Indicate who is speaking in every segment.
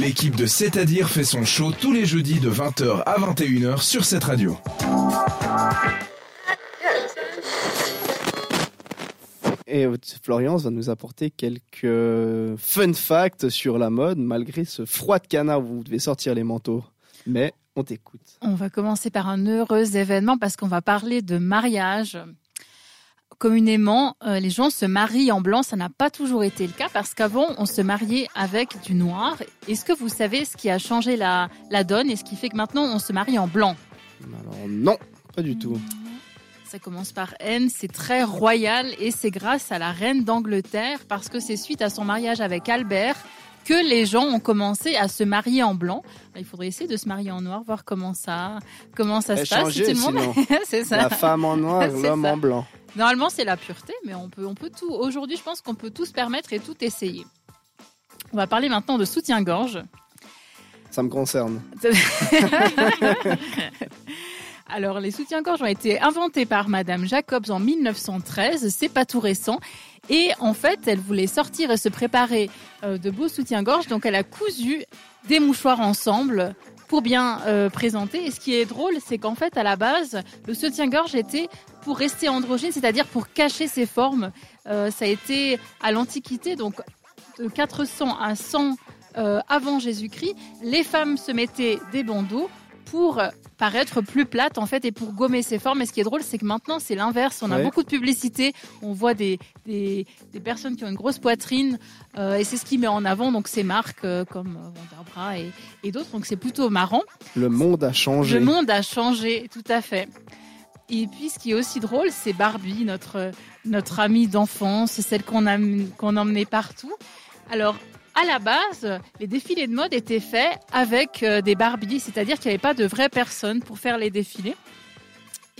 Speaker 1: L'équipe de C'est-à-dire fait son show tous les jeudis de 20h à 21h sur cette radio.
Speaker 2: Et Florence va nous apporter quelques fun facts sur la mode, malgré ce froid de canard où vous devez sortir les manteaux. Mais on t'écoute.
Speaker 3: On va commencer par un heureux événement parce qu'on va parler de mariage. Communément, euh, les gens se marient en blanc. Ça n'a pas toujours été le cas parce qu'avant, on se mariait avec du noir. Est-ce que vous savez ce qui a changé la, la donne et ce qui fait que maintenant, on se marie en blanc?
Speaker 2: Alors non, pas du tout.
Speaker 3: Ça commence par N, c'est très royal et c'est grâce à la reine d'Angleterre parce que c'est suite à son mariage avec Albert que les gens ont commencé à se marier en blanc. Il faudrait essayer de se marier en noir, voir comment ça, comment ça se passe.
Speaker 2: Changer, c'est ça. La femme en noir, l'homme en blanc.
Speaker 3: Normalement, c'est la pureté, mais on peut, on peut tout. Aujourd'hui, je pense qu'on peut tout se permettre et tout essayer. On va parler maintenant de soutien-gorge.
Speaker 2: Ça me concerne.
Speaker 3: Alors, les soutiens-gorge ont été inventés par Madame Jacobs en 1913. C'est pas tout récent. Et en fait, elle voulait sortir et se préparer euh, de beaux soutiens-gorge. Donc, elle a cousu des mouchoirs ensemble pour bien euh, présenter. Et ce qui est drôle, c'est qu'en fait, à la base, le soutien-gorge était pour rester androgyne, c'est-à-dire pour cacher ses formes. Euh, ça a été à l'Antiquité, donc de 400 à 100 avant Jésus-Christ, les femmes se mettaient des bandeaux pour paraître plus plate en fait et pour gommer ses formes. Et ce qui est drôle, c'est que maintenant c'est l'inverse. On a beaucoup de publicité, on voit des, des, des, personnes qui ont une grosse poitrine euh, et c'est ce qui met en avant donc ces marques euh, comme Wonderbra et, et d'autres. Donc c'est plutôt marrant.
Speaker 2: Le monde a changé.
Speaker 3: Le monde a changé, tout à fait. Et puis, ce qui est aussi drôle, c'est Barbie, notre, notre amie d'enfance, celle qu'on qu'on emmenait partout. Alors, à la base, les défilés de mode étaient faits avec euh, des Barbies, c'est-à-dire qu'il n'y avait pas de vraies personnes pour faire les défilés.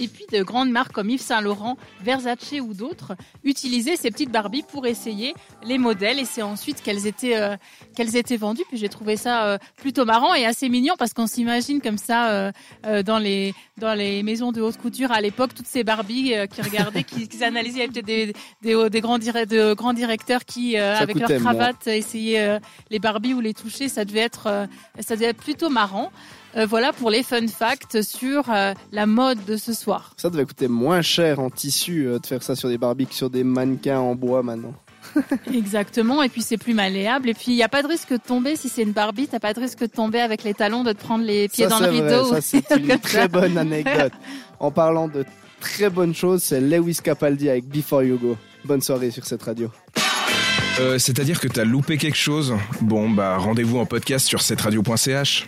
Speaker 3: Et puis de grandes marques comme Yves Saint Laurent, Versace ou d'autres utilisaient ces petites Barbies pour essayer les modèles et c'est ensuite qu'elles étaient euh, qu'elles étaient vendues. Puis j'ai trouvé ça euh, plutôt marrant et assez mignon parce qu'on s'imagine comme ça euh, dans les dans les maisons de haute couture à l'époque toutes ces Barbies qui regardaient, qui, qui analysaient. Il y avait peut-être des, des, grands de grands directeurs qui avec leur cravate essayaient les Barbies ou les toucher. Ça devait être ça devait être plutôt marrant. Euh, voilà pour les fun facts sur euh, la mode de ce soir.
Speaker 2: Ça devait coûter moins cher en tissu euh, de faire ça sur des Barbies que sur des mannequins en bois maintenant.
Speaker 3: Exactement, et puis c'est plus malléable, et puis il n'y a pas de risque de tomber si c'est une Barbie, t'as pas de risque de tomber avec les talons, de te prendre les pieds dans le rideau.
Speaker 2: ça c'est une très bonne anecdote. En parlant de très bonnes choses, c'est Lewis Capaldi avec Before You Go. Bonne soirée sur cette radio.
Speaker 1: C'est-à-dire que t'as loupé quelque chose? Bon, bah rendez-vous en podcast sur cette radio.ch.